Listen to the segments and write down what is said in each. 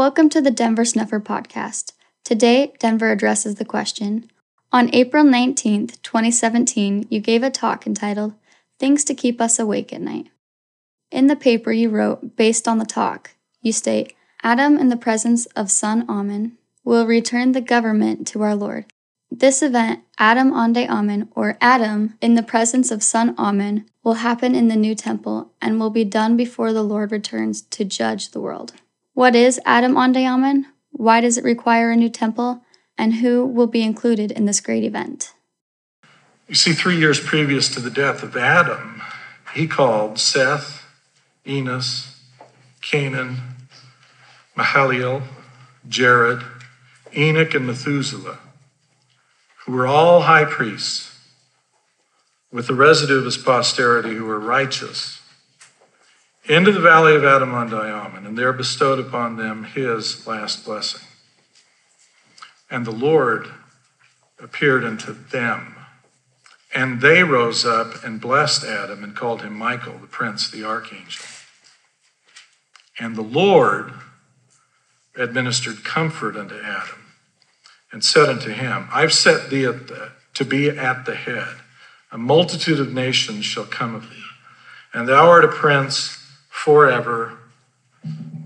Welcome to the Denver Snuffer podcast. Today, Denver addresses the question On April 19th, 2017, you gave a talk entitled Things to Keep Us Awake at Night. In the paper you wrote, based on the talk, you state Adam, in the presence of Son Ahman, will return the government to our Lord. This event, Adam-ondi-Ahman, or Adam, in the presence of Son Ahman, will happen in the new temple and will be done before the Lord returns to judge the world. What is Adam-ondi-Ahman? Why does it require a new temple? And who will be included in this great event? You see, three years previous to the death of Adam, he called Seth, Enos, Cainan, Mahalalel, Jared, Enoch, and Methuselah, who were all high priests, with the residue of his posterity who were righteous, into the valley of Adam-ondi-Ahman, and there bestowed upon them his last blessing. And the Lord appeared unto them. And they rose up and blessed Adam and called him Michael, the prince, the archangel. And the Lord administered comfort unto Adam and said unto him, I've set thee the, to be at the head. A multitude of nations shall come of thee, and thou art a prince forever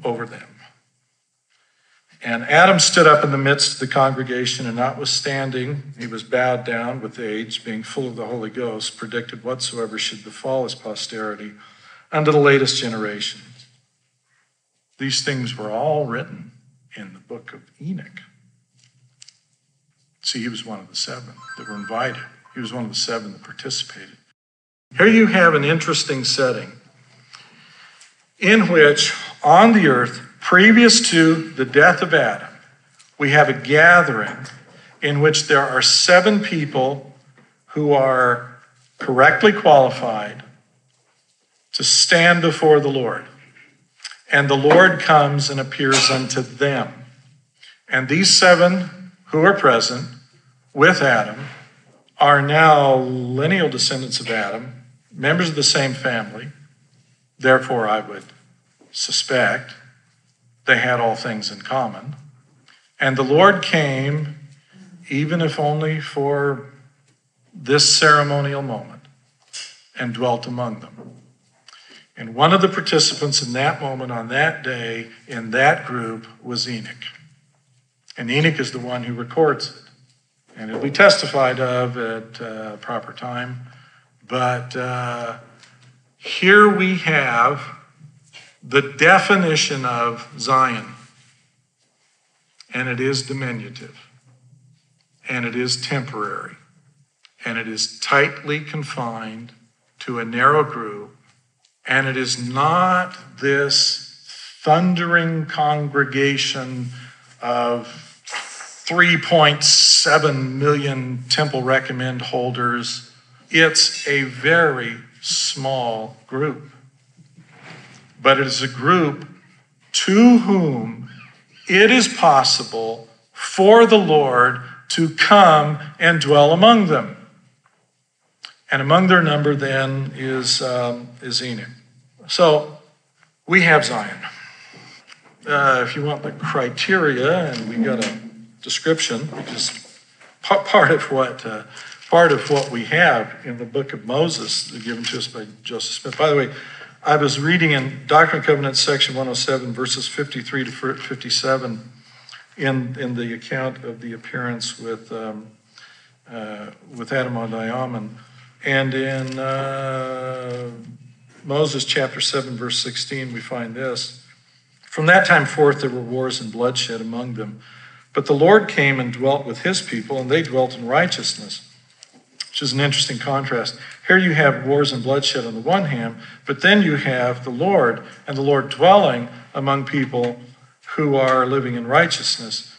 over them. And Adam stood up in the midst of the congregation, and notwithstanding he was bowed down with age, being full of the Holy Ghost, predicted whatsoever should befall his posterity unto the latest generation. These things were all written in the book of Enoch. See, he was one of the seven that were invited, he was one of the seven that participated. Here you have an interesting setting in which, on the earth, previous to the death of Adam, we have a gathering in which there are seven people who are correctly qualified to stand before the Lord. And the Lord comes and appears unto them. And these seven who are present with Adam are now lineal descendants of Adam, members of the same family. Therefore, I would suspect they had all things in common. And the Lord came, even if only for this ceremonial moment, and dwelt among them. And one of the participants in that moment on that day in that group was Enoch. And Enoch is the one who records it. And it'll be testified of at uh, proper time. But uh, here we have the definition of Zion. And it is diminutive. And it is temporary. And it is tightly confined to a narrow group and it is not this thundering congregation of 3.7 million temple recommend holders. It's a very small group. But it is a group to whom it is possible for the Lord to come and dwell among them. And among their number then is, um, is Enoch. So we have Zion. Uh, if you want the criteria, and we got a description, which is part of what uh, part of what we have in the book of Moses, given to us by Joseph Smith. By the way, I was reading in Doctrine and Covenants, section 107, verses 53 to 57, in in the account of the appearance with um, uh, with Adam-ondi-Ahman, and in uh, Moses chapter 7, verse 16, we find this. From that time forth, there were wars and bloodshed among them. But the Lord came and dwelt with his people, and they dwelt in righteousness, which is an interesting contrast. Here you have wars and bloodshed on the one hand, but then you have the Lord and the Lord dwelling among people who are living in righteousness.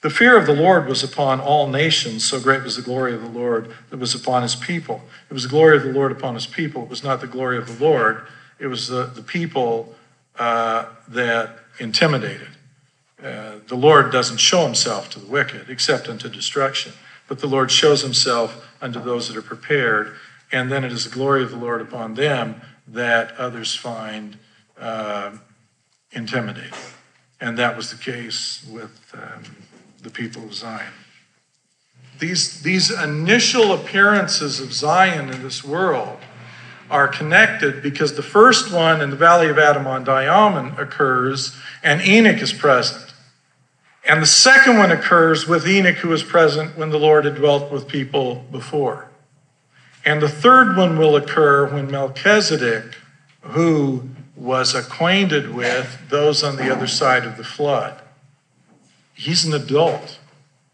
The fear of the Lord was upon all nations, so great was the glory of the Lord that was upon his people. It was the glory of the Lord upon his people. It was not the glory of the Lord, it was the, the people uh, that intimidated. Uh, the Lord doesn't show himself to the wicked except unto destruction, but the Lord shows himself unto those that are prepared, and then it is the glory of the Lord upon them that others find uh, intimidating. And that was the case with um, the people of Zion. These, these initial appearances of Zion in this world are connected because the first one in the Valley of Adam-ondi-Ahman occurs and Enoch is present. And the second one occurs with Enoch, who was present when the Lord had dwelt with people before. And the third one will occur when Melchizedek, who was acquainted with those on the other side of the flood, he's an adult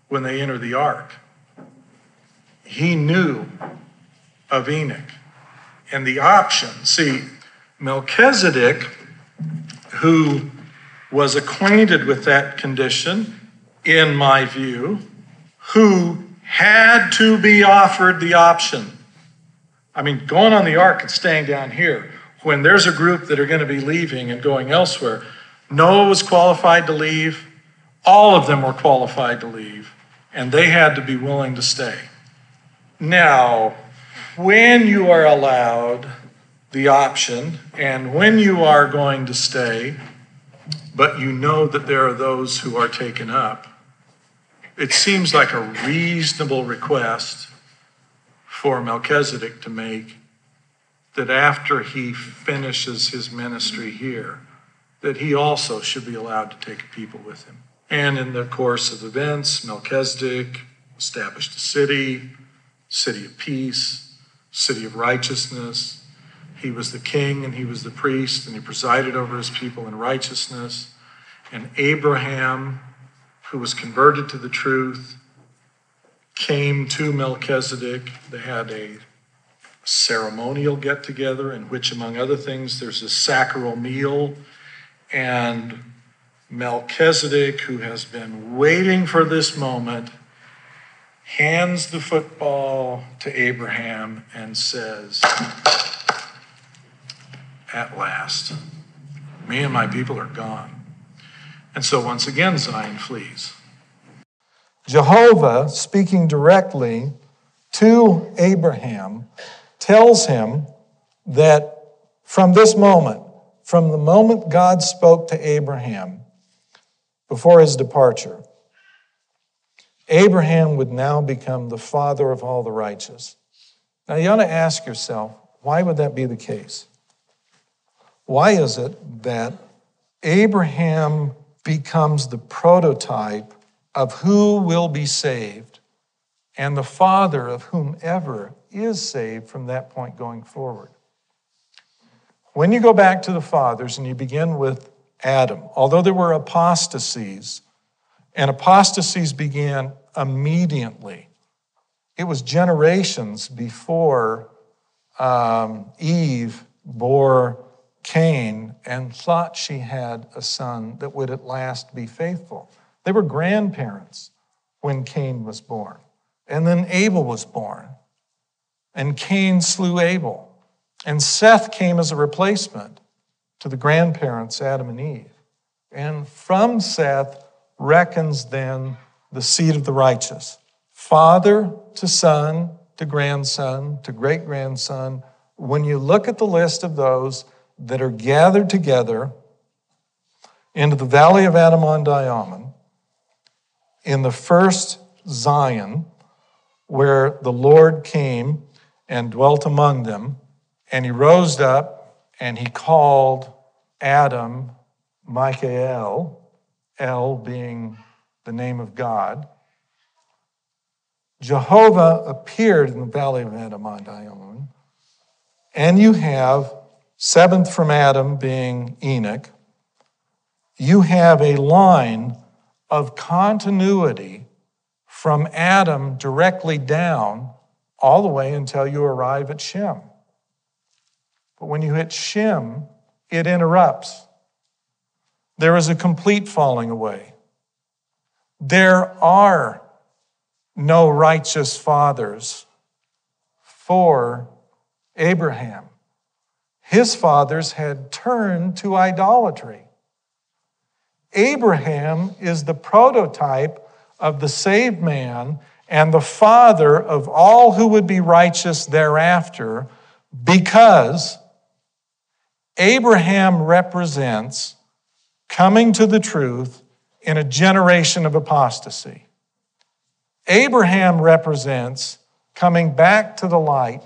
when they enter the ark. He knew of Enoch and the option. See, Melchizedek, who was acquainted with that condition, in my view, who had to be offered the option. I mean, going on the ark and staying down here, when there's a group that are going to be leaving and going elsewhere, Noah was qualified to leave, all of them were qualified to leave, and they had to be willing to stay. Now, when you are allowed the option and when you are going to stay, but you know that there are those who are taken up, it seems like a reasonable request for Melchizedek to make that after he finishes his ministry here, that he also should be allowed to take people with him. And in the course of events, Melchizedek established a city, city of peace, city of righteousness, he was the king and he was the priest and he presided over his people in righteousness. And Abraham, who was converted to the truth, came to Melchizedek. They had a ceremonial get together in which, among other things, there's a sacral meal. And Melchizedek, who has been waiting for this moment, hands the football to Abraham and says, at last. Me and my people are gone. And so once again, Zion flees. Jehovah, speaking directly to Abraham, tells him that from this moment, from the moment God spoke to Abraham before his departure, Abraham would now become the father of all the righteous. Now, you ought to ask yourself, why would that be the case? Why is it that Abraham becomes the prototype of who will be saved and the father of whomever is saved from that point going forward? When you go back to the fathers and you begin with Adam, although there were apostasies, and apostasies began immediately, it was generations before um, Eve bore Cain and thought she had a son that would at last be faithful. They were grandparents when Cain was born. And then Abel was born. And Cain slew Abel. And Seth came as a replacement to the grandparents, Adam and Eve. And from Seth reckons then the seed of the righteous. Father to son to grandson to great grandson. When you look at the list of those, that are gathered together into the valley of Adam-ondi-Ahman in the first Zion, where the Lord came and dwelt among them, and he rose up and he called Adam Michael, El being the name of God. Jehovah appeared in the valley of Adam-ondi-Ahman, and you have seventh from Adam being Enoch, you have a line of continuity from Adam directly down all the way until you arrive at Shem. But when you hit Shem, it interrupts. There is a complete falling away. There are no righteous fathers for Abraham his fathers had turned to idolatry. Abraham is the prototype of the saved man and the father of all who would be righteous thereafter because Abraham represents coming to the truth in a generation of apostasy. Abraham represents coming back to the light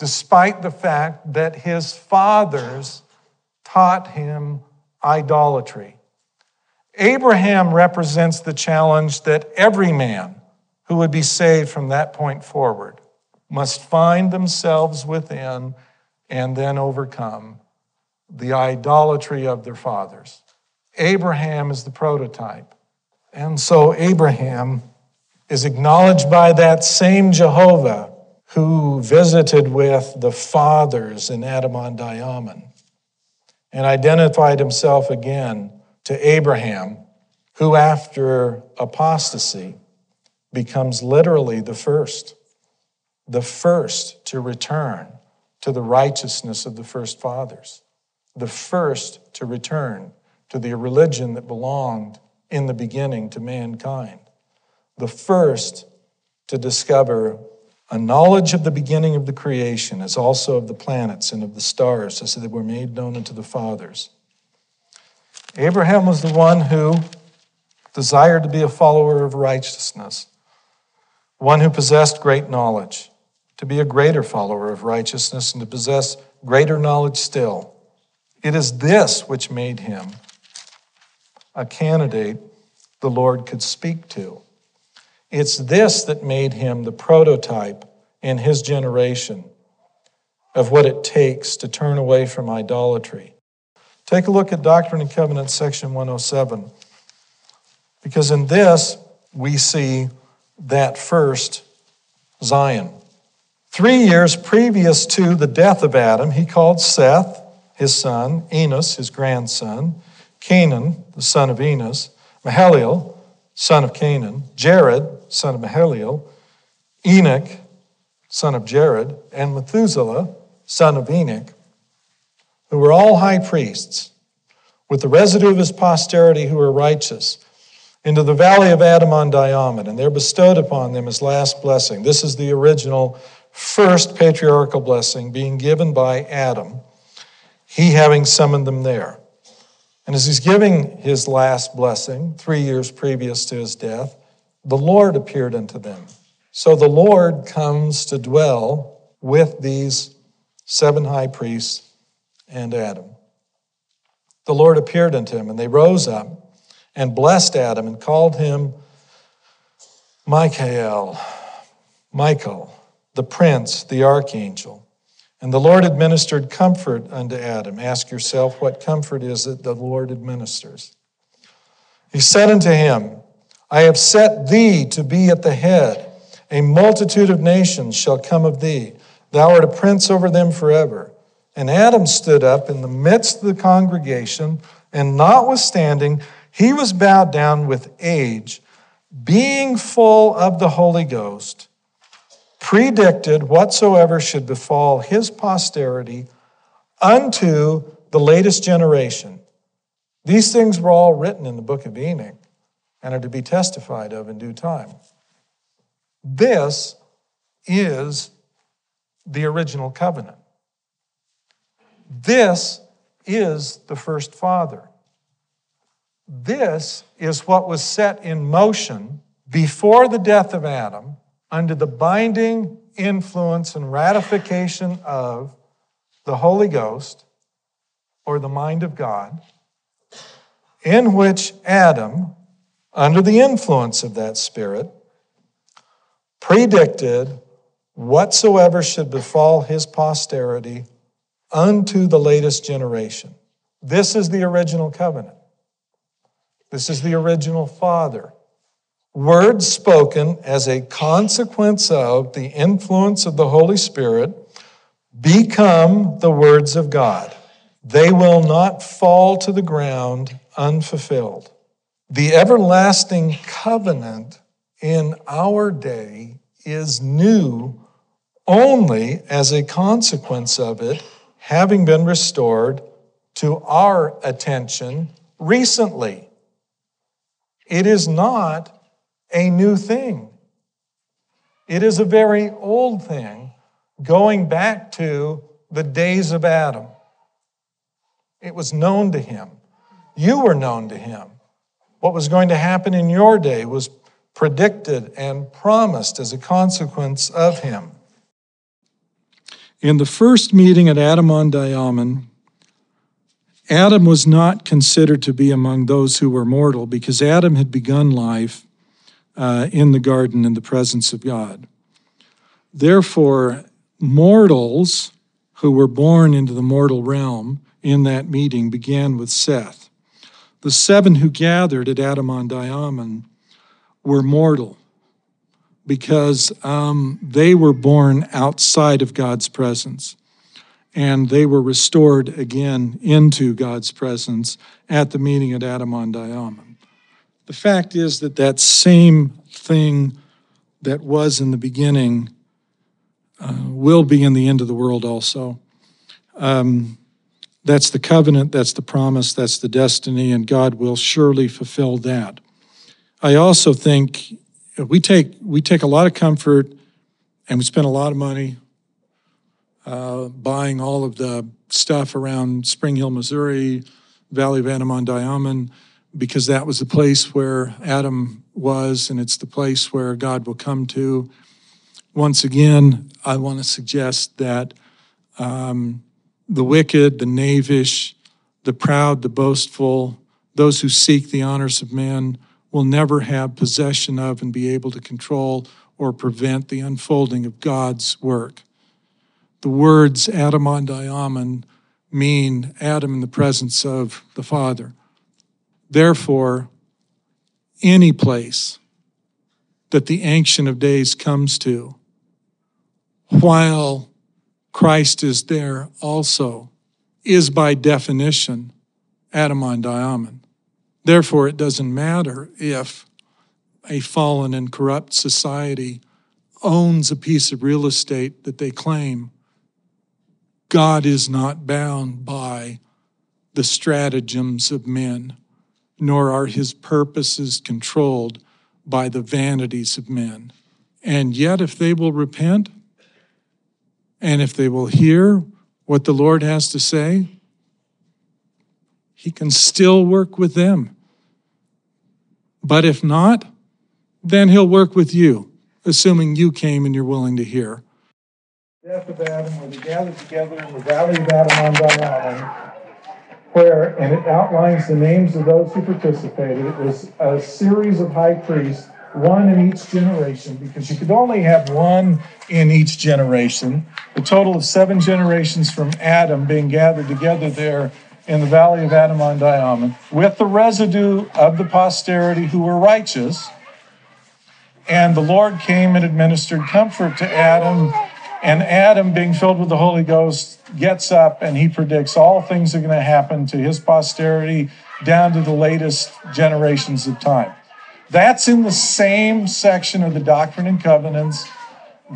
despite the fact that his fathers taught him idolatry. Abraham represents the challenge that every man who would be saved from that point forward must find themselves within and then overcome the idolatry of their fathers. Abraham is the prototype. And so Abraham is acknowledged by that same Jehovah who visited with the fathers in Adam-ondi-Ahman and identified himself again to Abraham, who after apostasy becomes literally the first, the first to return to the righteousness of the first fathers, the first to return to the religion that belonged in the beginning to mankind, the first to discover a knowledge of the beginning of the creation as also of the planets and of the stars as they were made known unto the fathers. Abraham was the one who desired to be a follower of righteousness, one who possessed great knowledge, to be a greater follower of righteousness and to possess greater knowledge still. It is this which made him a candidate the Lord could speak to. It's this that made him the prototype in his generation of what it takes to turn away from idolatry. Take a look at Doctrine and Covenants, section 107, because in this we see that first Zion. Three years previous to the death of Adam, he called Seth, his son, Enos, his grandson, Cainan, the son of Enos, Mahalalel, son of Cainan, Jared, son of Mahalalel, Enoch, son of Jared, and Methuselah, son of Enoch, who were all high priests, with the residue of his posterity who were righteous, into the valley of Adam-ondi-Ahman, and there bestowed upon them his last blessing. This is the original first patriarchal blessing being given by Adam, he having summoned them there. And as he's giving his last blessing, three years previous to his death, the Lord appeared unto them. So the Lord comes to dwell with these seven high priests and Adam. The Lord appeared unto him, and they rose up and blessed Adam and called him Michael, Michael, the prince, the archangel. And the Lord administered comfort unto Adam. Ask yourself, what comfort is it the Lord administers? He said unto him, I have set thee to be at the head. A multitude of nations shall come of thee. Thou art a prince over them forever. And Adam stood up in the midst of the congregation, and notwithstanding, he was bowed down with age, being full of the Holy Ghost predicted whatsoever should befall his posterity unto the latest generation. These things were all written in the book of Enoch and are to be testified of in due time. This is the original covenant. This is the first father. This is what was set in motion before the death of Adam under the binding influence and ratification of the Holy Ghost or the mind of God, in which Adam, under the influence of that Spirit, predicted whatsoever should befall his posterity unto the latest generation. This is the original covenant. This is the original Father words spoken as a consequence of the influence of the Holy Spirit become the words of God. They will not fall to the ground unfulfilled. The everlasting covenant in our day is new only as a consequence of it having been restored to our attention recently. It is not a new thing. It is a very old thing going back to the days of Adam. It was known to him. you were known to him. What was going to happen in your day was predicted and promised as a consequence of him. In the first meeting at Adam-ondi-Ahman, Adam was not considered to be among those who were mortal because Adam had begun life uh, in the garden in the presence of God. Therefore, mortals who were born into the mortal realm in that meeting began with Seth. The seven who gathered at Adam-ondi-Ahman were mortal because um, they were born outside of God's presence and they were restored again into God's presence at the meeting at Adam-ondi-Ahman. The fact is that that same thing that was in the beginning uh, will be in the end of the world also. Um, that's the covenant, that's the promise, that's the destiny, and God will surely fulfill that. I also think we take we take a lot of comfort and we spend a lot of money uh, buying all of the stuff around Spring Hill, Missouri, Valley of Adam-ondi-Ahman, because that was the place where Adam was, and it's the place where God will come to. Once again, I want to suggest that um, the wicked, the knavish, the proud, the boastful, those who seek the honors of men will never have possession of and be able to control or prevent the unfolding of God's work. The words Adam-ondi-Ahman mean Adam in the presence of the Father. Therefore, any place that the Ancient of Days comes to, while Christ is there also, is by definition Adam-ondi-Ahman. Therefore, it doesn't matter if a fallen and corrupt society owns a piece of real estate that they claim. God is not bound by the stratagems of men, nor are his purposes controlled by the vanities of men. And yet, if they will repent, and if they will hear what the Lord has to say, he can still work with them. But if not, then he'll work with you, assuming you came and you're willing to hear. Death of Adam, where they gathered together in the valley of Adam-ondi-Ahman, where, and it outlines the names of those who participated. It was a series of high priests, one in each generation, because you could only have one in each generation. The total of seven generations from Adam being gathered together there in the valley of Adam-ondi-Ahman with the residue of the posterity who were righteous. And the Lord came and administered comfort to Adam. And Adam, being filled with the Holy Ghost, gets up and he predicts all things are going to happen to his posterity down to the latest generations of time. That's in the same section of the Doctrine and Covenants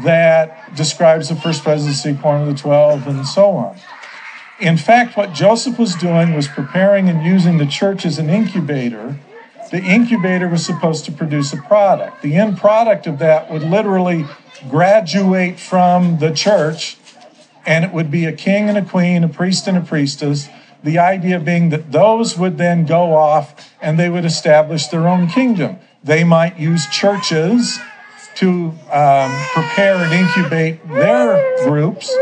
that describes the first presidency, quorum of the Twelve, and so on. In fact, what Joseph was doing was preparing and using the church as an incubator. The incubator was supposed to produce a product. The end product of that would literally graduate from the church, and it would be a king and a queen, a priest and a priestess. The idea being that those would then go off and they would establish their own kingdom. They might use churches to um, prepare and incubate their groups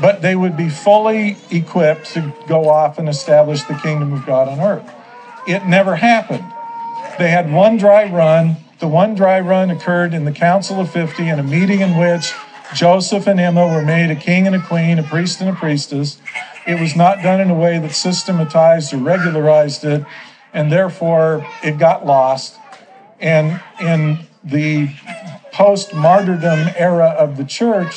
but they would be fully equipped to go off and establish the kingdom of God on earth. It never happened. They had one dry run. The one dry run occurred in the Council of 50 in a meeting in which Joseph and Emma were made a king and a queen, a priest and a priestess. It was not done in a way that systematized or regularized it, and therefore it got lost. And in the post martyrdom era of the church,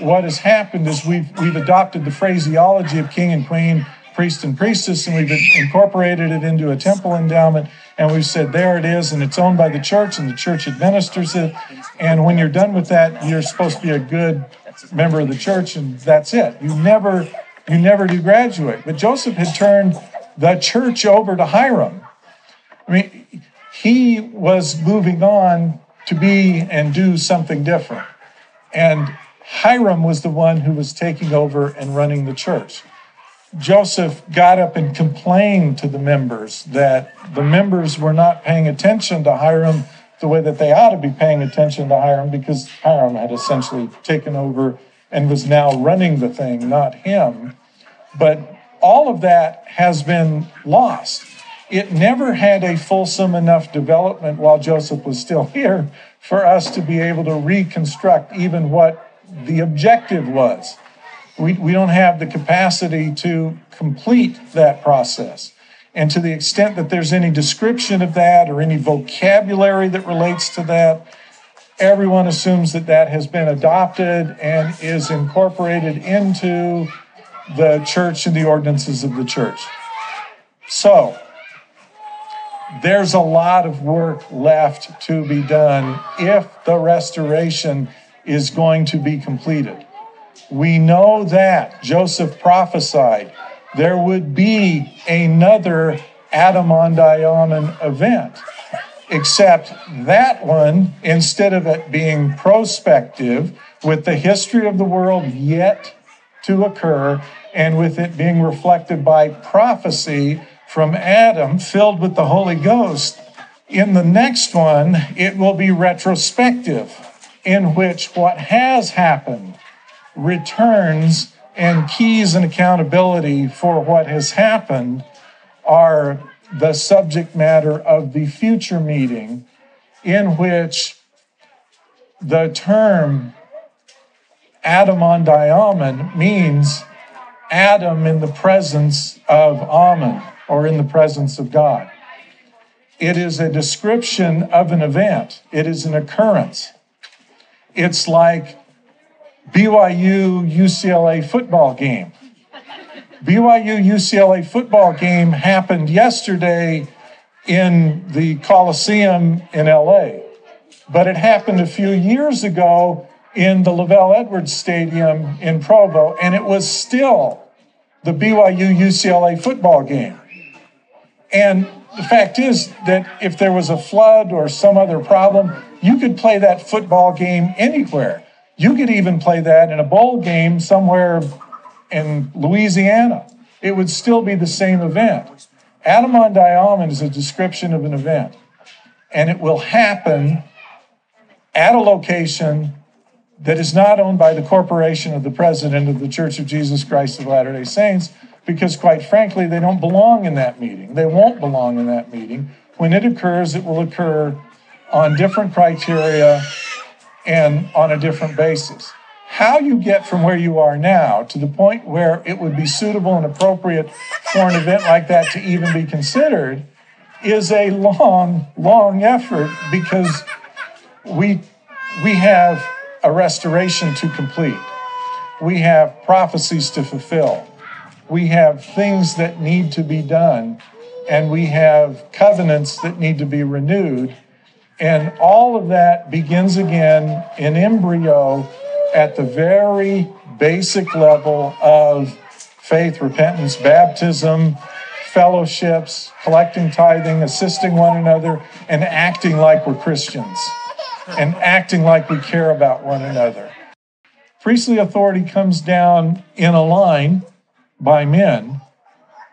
what has happened is we've we've adopted the phraseology of king and queen, priest and priestess, and we've incorporated it into a temple endowment. And we've said there it is, and it's owned by the church, and the church administers it. And when you're done with that, you're supposed to be a good member of the church, and that's it. You never you never do graduate. But Joseph had turned the church over to Hyrum. I mean, he was moving on to be and do something different. And Hyrum was the one who was taking over and running the church. Joseph got up and complained to the members that the members were not paying attention to Hyrum the way that they ought to be paying attention to Hyrum because Hyrum had essentially taken over and was now running the thing, not him. But all of that has been lost. It never had a fulsome enough development while Joseph was still here for us to be able to reconstruct even what the objective was. We, we don't have the capacity to complete that process. And to the extent that there's any description of that or any vocabulary that relates to that, everyone assumes that that has been adopted and is incorporated into the church and the ordinances of the church. So, there's a lot of work left to be done if the restoration is going to be completed. We know that Joseph prophesied there would be another Adam-ondi-Ahman event, except that one, instead of it being prospective, with the history of the world yet to occur, and with it being reflected by prophecy from Adam, filled with the Holy Ghost, in the next one, it will be retrospective, in which what has happened returns and keys and accountability for what has happened are the subject matter of the future meeting, in which the term Adam-ondi-Ahman means Adam in the presence of Ahman or in the presence of God. It is a description of an event, it is an occurrence. It's like BYU UCLA football game. BYU UCLA football game happened yesterday in the Coliseum in LA, but it happened a few years ago in the LaVell Edwards Stadium in Provo, and it was still the BYU UCLA football game. And the fact is that if there was a flood or some other problem, you could play that football game anywhere. You could even play that in a bowl game somewhere in Louisiana. It would still be the same event. Adam-ondi-Ahman is a description of an event, and it will happen at a location that is not owned by the corporation of the president of the Church of Jesus Christ of Latter day Saints, because quite frankly, they don't belong in that meeting. They won't belong in that meeting. When it occurs, it will occur on different criteria and on a different basis. How you get from where you are now to the point where it would be suitable and appropriate for an event like that to even be considered is a long, long effort because we, we have a restoration to complete. We have prophecies to fulfill. We have things that need to be done, and we have covenants that need to be renewed and all of that begins again in embryo at the very basic level of faith, repentance, baptism, fellowships, collecting tithing, assisting one another, and acting like we're Christians and acting like we care about one another. Priestly authority comes down in a line by men,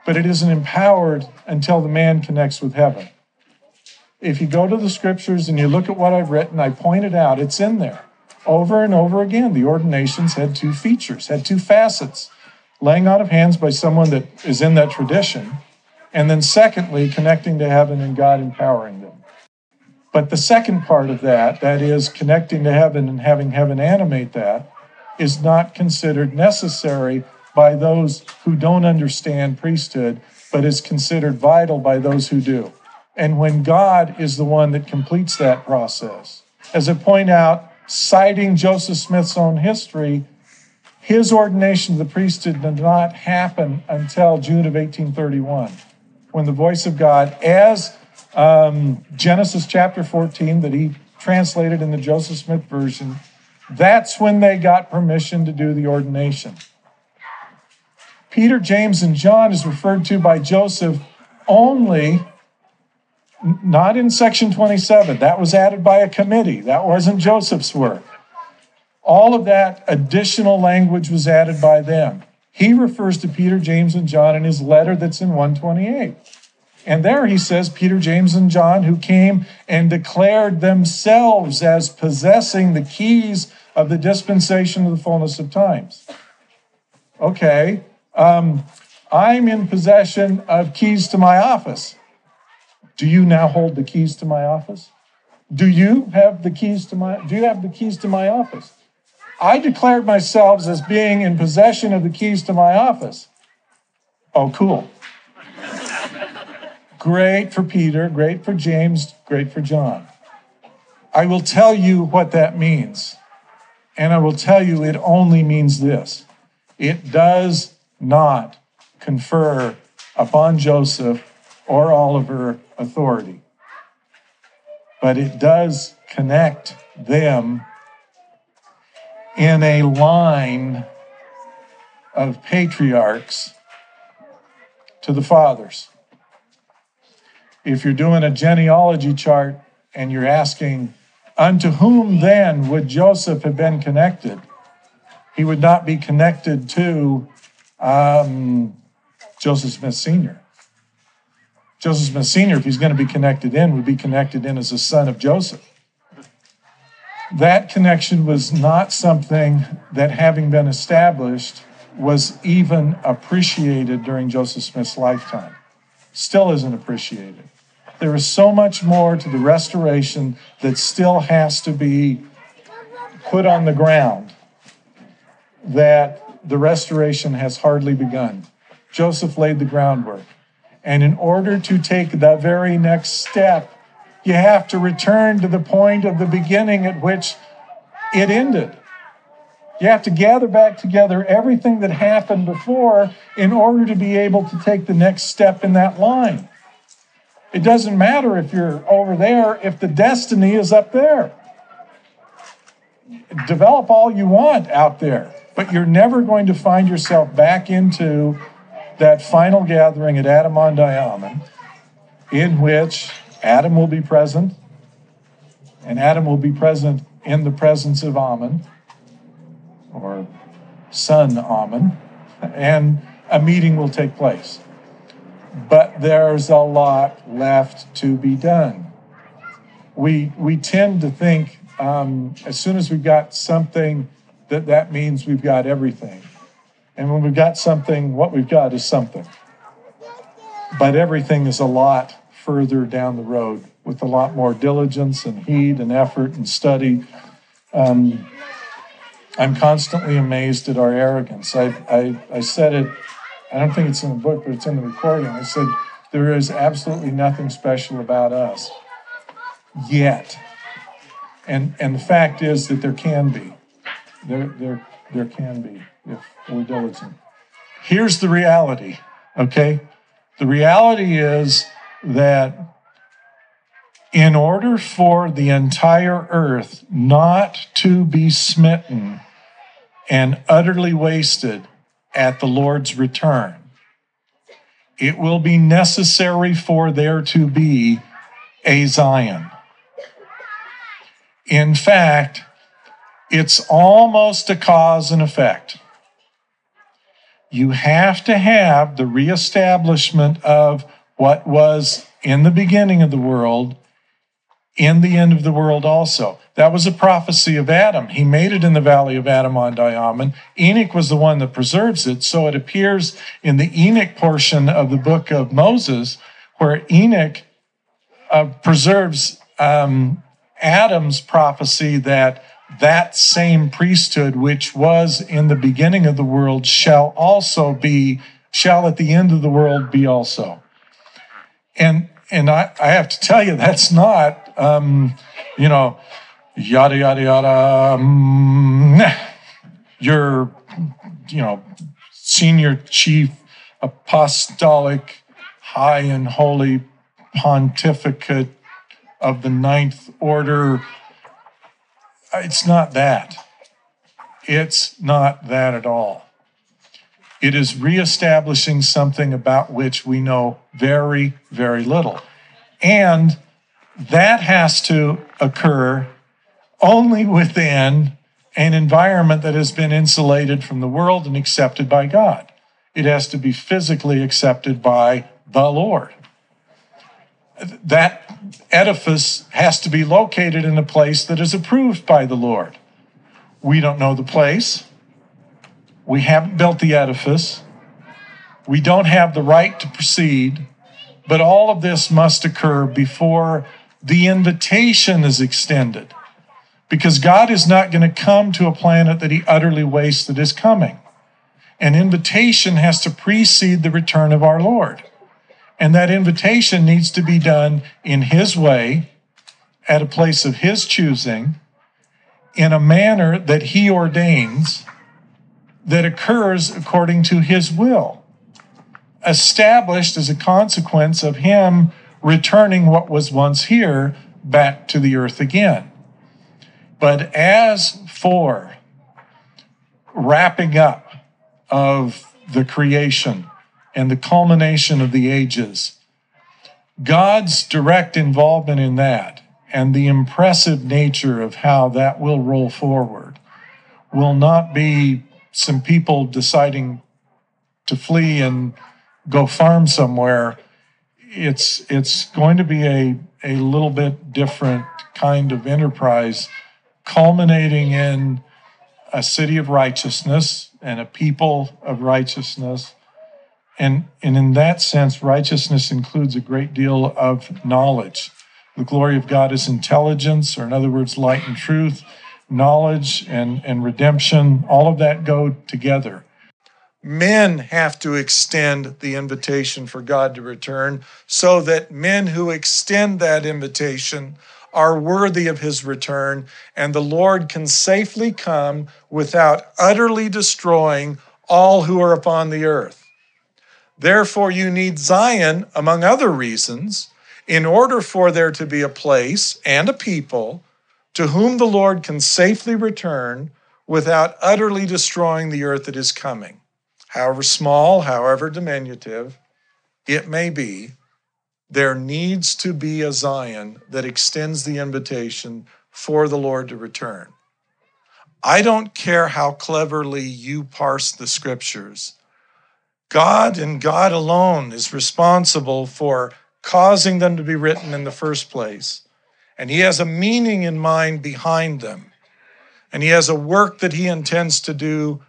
but it isn't empowered until the man connects with heaven if you go to the scriptures and you look at what I've written, I pointed out it's in there over and over again. The ordinations had two features, had two facets laying out of hands by someone that is in that tradition, and then secondly, connecting to heaven and God empowering them. But the second part of that, that is connecting to heaven and having heaven animate that, is not considered necessary by those who don't understand priesthood, but is considered vital by those who do and when God is the one that completes that process. As I point out, citing Joseph Smith's own history, his ordination to the priesthood did not happen until June of 1831, when the voice of God, as um, Genesis chapter 14, that he translated in the Joseph Smith version, that's when they got permission to do the ordination. Peter, James, and John is referred to by Joseph only not in section 27. That was added by a committee. That wasn't Joseph's work. All of that additional language was added by them. he refers to Peter, James, and John in his letter that's in 128. And there he says, Peter, James, and John, who came and declared themselves as possessing the keys of the dispensation of the fullness of times. Okay, um, I'm in possession of keys to my office. Do you now hold the keys to my office? Do you have the keys to my do you have the keys to my office? I declared myself as being in possession of the keys to my office. Oh, cool. great for Peter, great for James, great for John. I will tell you what that means. And I will tell you it only means this it does not confer upon Joseph or Oliver authority, but it does connect them in a line of patriarchs to the fathers. If you're doing a genealogy chart and you're asking, unto whom then would Joseph have been connected? He would not be connected to um, Joseph Smith Sr. Joseph Smith Sr., if he's going to be connected in, would be connected in as a son of Joseph that connection was not something that, having been established, was even appreciated during Joseph Smith's lifetime. Still isn't appreciated. There is so much more to the restoration that still has to be put on the ground that the restoration has hardly begun. Joseph laid the groundwork. And in order to take the very next step you have to return to the point of the beginning at which it ended. You have to gather back together everything that happened before in order to be able to take the next step in that line. It doesn't matter if you're over there, if the destiny is up there. Develop all you want out there, but you're never going to find yourself back into that final gathering at Adam-ondi-Ahman in which Adam will be present, and Adam will be present in the presence of Ahman, or son Ahman, and a meeting will take place. But there's a lot left to be done. We, we tend to think um, as soon as we've got something, that that means we've got everything. And when we've got something, what we've got is something. But everything is a lot further down the road with a lot more diligence and heed and effort and study. Um, I'm constantly amazed at our arrogance. I, I, I said it, I don't think it's in the book, but it's in the recording. I said, there is absolutely nothing special about us yet. And, and the fact is that there can be. There, there, there can be if we're diligent. Here's the reality, okay? The reality is that in order for the entire earth not to be smitten and utterly wasted at the Lord's return, it will be necessary for there to be a Zion. In fact, it's almost a cause and effect. You have to have the reestablishment of what was in the beginning of the world, in the end of the world also. That was a prophecy of Adam. He made it in the valley of Adam-ondi-Ahman. Enoch was the one that preserves it. So it appears in the Enoch portion of the book of Moses, where Enoch uh, preserves um, Adam's prophecy that that same priesthood, which was in the beginning of the world, shall also be, shall at the end of the world be also. And and I, I have to tell you, that's not, um, you know, yada yada yada. Um, your, you know, senior chief apostolic, high and holy pontificate of the ninth order. It's not that. It's not that at all. It is reestablishing something about which we know very, very little. And that has to occur only within an environment that has been insulated from the world and accepted by God. It has to be physically accepted by the Lord. That edifice has to be located in a place that is approved by the Lord. We don't know the place. We haven't built the edifice. We don't have the right to proceed. But all of this must occur before the invitation is extended. Because God is not going to come to a planet that he utterly wastes that is coming. An invitation has to precede the return of our Lord. And that invitation needs to be done in his way, at a place of his choosing, in a manner that he ordains, that occurs according to his will established as a consequence of him returning what was once here back to the earth again. But as for wrapping up of the creation and the culmination of the ages, God's direct involvement in that and the impressive nature of how that will roll forward will not be some people deciding to flee and go farm somewhere, it's it's going to be a a little bit different kind of enterprise, culminating in a city of righteousness and a people of righteousness. And, and in that sense, righteousness includes a great deal of knowledge. The glory of God is intelligence, or in other words, light and truth, knowledge and, and redemption, all of that go together. Men have to extend the invitation for God to return so that men who extend that invitation are worthy of his return, and the Lord can safely come without utterly destroying all who are upon the earth. Therefore, you need Zion, among other reasons, in order for there to be a place and a people to whom the Lord can safely return without utterly destroying the earth that is coming however small, however diminutive it may be, there needs to be a Zion that extends the invitation for the Lord to return. I don't care how cleverly you parse the scriptures. God and God alone is responsible for causing them to be written in the first place. And He has a meaning in mind behind them. And He has a work that He intends to do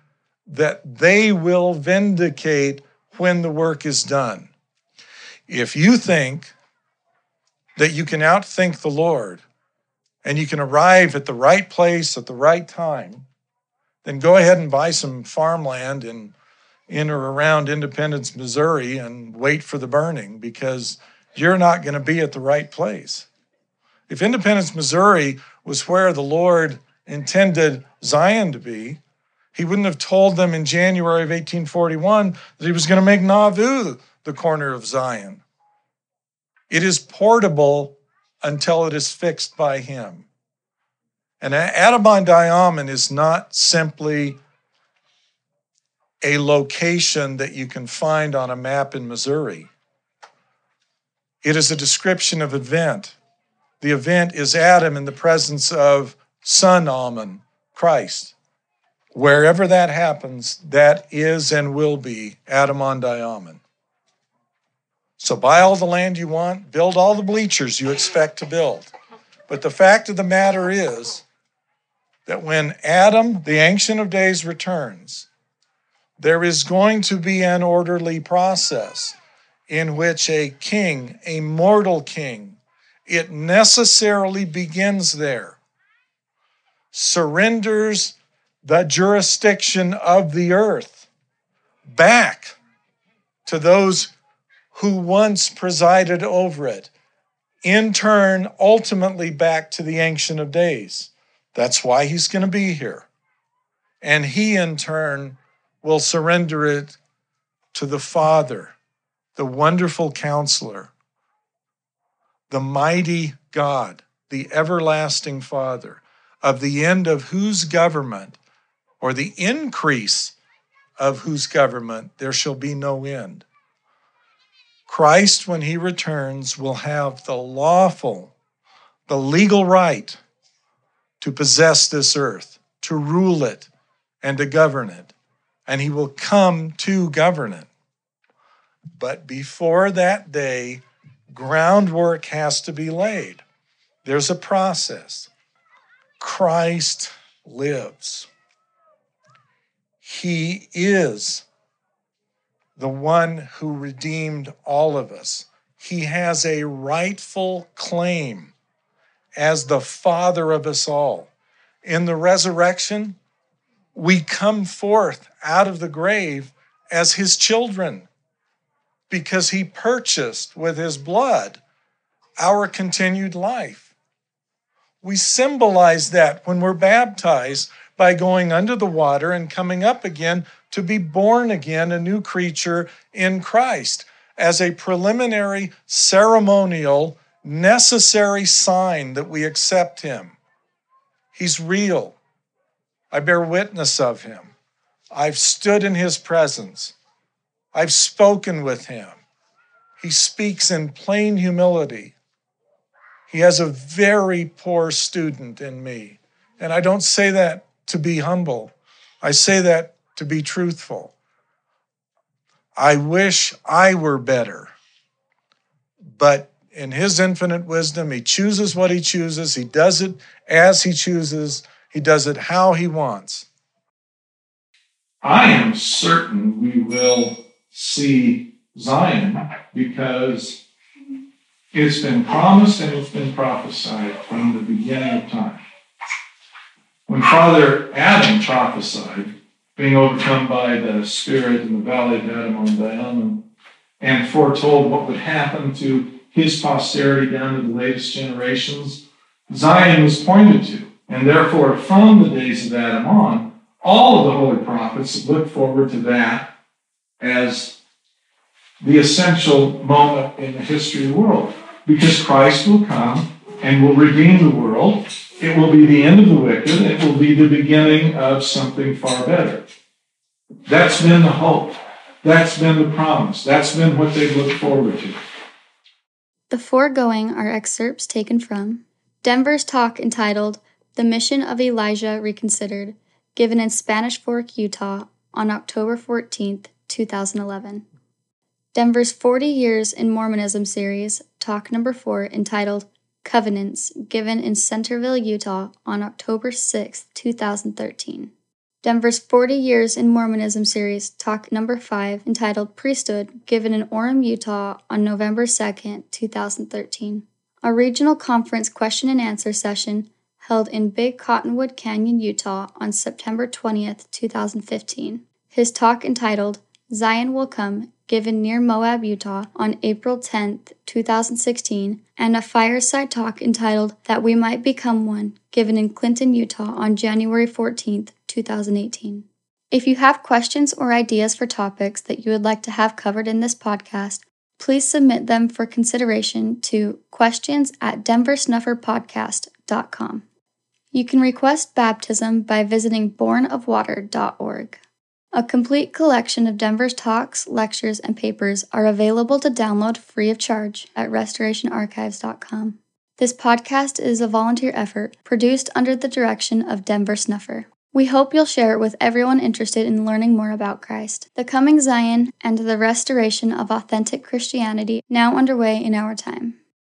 that they will vindicate when the work is done. If you think that you can outthink the Lord and you can arrive at the right place at the right time, then go ahead and buy some farmland in, in or around Independence, Missouri, and wait for the burning because you're not going to be at the right place. If Independence, Missouri was where the Lord intended Zion to be, he wouldn't have told them in January of 1841 that he was going to make Nauvoo the corner of Zion. It is portable until it is fixed by him. And Adam-ondi-Ahman is not simply a location that you can find on a map in Missouri. It is a description of event. The event is Adam in the presence of Son Ahman, Christ. Wherever that happens, that is and will be Adam-ondi-Ahman. So buy all the land you want, build all the bleachers you expect to build. But the fact of the matter is that when Adam, the Ancient of Days, returns, there is going to be an orderly process in which a king, a mortal king, it necessarily begins there, surrenders the jurisdiction of the earth back to those who once presided over it, in turn, ultimately back to the Ancient of Days. That's why he's going to be here. And he, in turn, will surrender it to the Father, the wonderful counselor, the mighty God, the everlasting Father, of the end of whose government or the increase of whose government there shall be no end. Christ, when he returns, will have the lawful, the legal right to possess this earth, to rule it and to govern it, and he will come to govern it. But before that day, groundwork has to be laid. There's a process. Christ lives. He is the one who redeemed all of us. He has a rightful claim as the Father of us all. In the resurrection, we come forth out of the grave as His children because He purchased with His blood our continued life. We symbolize that when we're baptized by going under the water and coming up again to be born again, a new creature in Christ, as a preliminary ceremonial necessary sign that we accept him. He's real. I bear witness of him. I've stood in his presence. I've spoken with him. He speaks in plain humility. He has a very poor student in me. And I don't say that to be humble, I say that to be truthful. I wish I were better, but in his infinite wisdom, he chooses what he chooses, he does it as he chooses, he does it how he wants. I am certain we will see Zion because it's been promised and it's been prophesied from the beginning of time. When Father Adam prophesied, being overcome by the Spirit in the valley of Adam-ondi-Ahman, and foretold what would happen to his posterity down to the latest generations, Zion was pointed to. And therefore, from the days of Adam on, all of the holy prophets looked forward to that as the essential moment in the history of the world. Because Christ will come and will redeem the world. It will be the end of the wicked. It will be the beginning of something far better. That's been the hope. That's been the promise. That's been what they've looked forward to. The foregoing are excerpts taken from Denver's talk entitled The Mission of Elijah Reconsidered, given in Spanish Fork, Utah on October 14, 2011. Denver's 40 Years in Mormonism series, talk number 4, entitled Covenants, given in Centerville, Utah on October 6, 2013. Denver's 40 Years in Mormonism series, talk number 5, entitled Priesthood, given in Orem, Utah on November 2, 2013. A regional conference question and answer session held in Big Cottonwood Canyon, Utah on September 20th, 2015. His talk entitled Zion Will Come, given near Moab, Utah on April 10th, 2016, and a fireside talk entitled That We Might Become One, given in Clinton, Utah on January 14th, 2018. If you have questions or ideas for topics that you would like to have covered in this podcast, please submit them for consideration to questions at denversnufferpodcast.com. You can request baptism by visiting bornofwater.org. A complete collection of Denver's talks, lectures, and papers are available to download free of charge at restorationarchives.com. This podcast is a volunteer effort produced under the direction of Denver Snuffer. We hope you'll share it with everyone interested in learning more about Christ, the coming Zion, and the restoration of authentic Christianity now underway in our time.